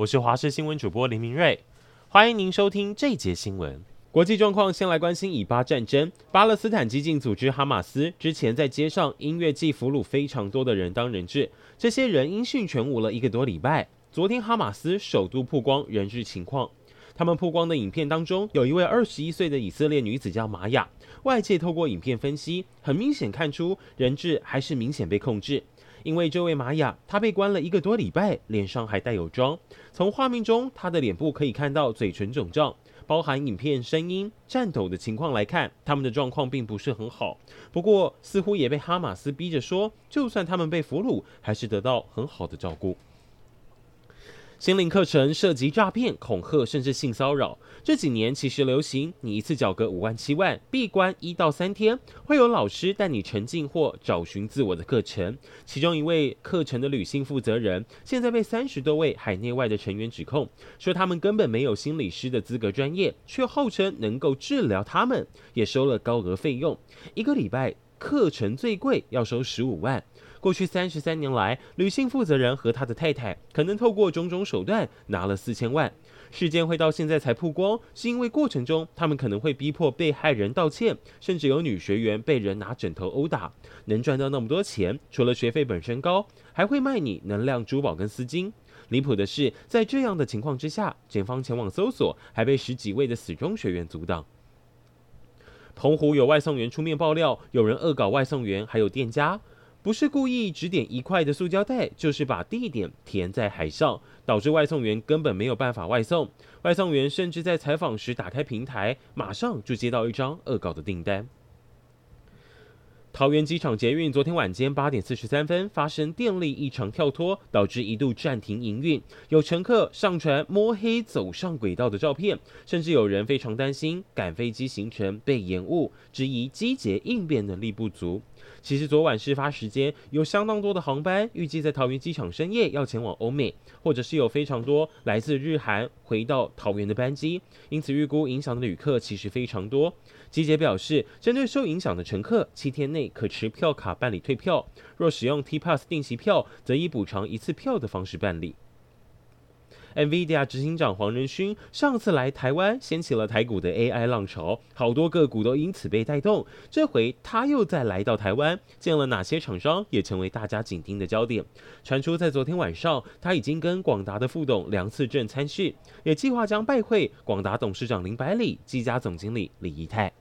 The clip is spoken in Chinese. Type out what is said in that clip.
我是华视新闻主播林明瑞，欢迎您收听这节新闻。国际状况，先来关心以巴战争。巴勒斯坦激进组织哈马斯之前在街上音乐祭俘虏非常多的人当人质，这些人音讯全无了一个多礼拜。昨天哈马斯首度曝光人质情况，他们曝光的影片当中有一位二十一岁的以色列女子叫玛雅。外界透过影片分析，很明显看出人质还是明显被控制，因为这位玛雅她被关了一个多礼拜，脸上还带有妆。从画面中她的脸部可以看到嘴唇肿胀，包含影片声音颤抖的情况来看，他们的状况并不是很好。不过似乎也被哈马斯逼着说，就算他们被俘虏，还是得到很好的照顾。心灵课程涉及诈骗、恐吓，甚至性骚扰。这几年其实流行，你一次缴个五万、七万，闭关一到三天，会有老师带你沉浸或找寻自我的课程。其中一位课程的女性负责人，现在被三十多位海内外的成员指控，说他们根本没有心理师的资格专业，却号称能够治疗他们，也收了高额费用，一个礼拜课程最贵要收十五万。过去三十三年来，女性负责人和他的太太可能透过种种手段拿了四千万。事件会到现在才曝光，是因为过程中他们可能会逼迫被害人道歉，甚至有女学员被人拿枕头殴打。能赚到那么多钱，除了学费本身高，还会卖你能量珠宝跟丝巾。离谱的是，在这样的情况之下，警方前往搜索，还被十几位的死忠学员阻挡。澎湖有外送员出面爆料，有人恶搞外送员，还有店家。不是故意只点一块的塑胶袋，就是把地点填在海上，导致外送员根本没有办法外送。外送员甚至在采访时打开平台，马上就接到一张恶搞的订单。桃园机场捷运昨天晚间八点四十三分发生电力异常跳脱，导致一度暂停营运。有乘客上传摸黑走上轨道的照片，甚至有人非常担心赶飞机行程被延误，质疑机捷应变能力不足。其实昨晚事发时间有相当多的航班预计在桃园机场深夜要前往欧美，或者是有非常多来自日韩回到桃园的班机，因此预估影响的旅客其实非常多。机捷表示，针对受影响的乘客，七天内可持票卡办理退票；若使用 T Pass 定席票，则以补偿一次票的方式办理。NVIDIA 执行长黄仁勋上次来台湾，掀起了台股的 AI 浪潮，好多个股都因此被带动。这回他又再来到台湾，见了哪些厂商，也成为大家紧盯的焦点。传出在昨天晚上，他已经跟广达的副董梁次正参叙，也计划将拜会广达董事长林百里、技嘉总经理李仪泰。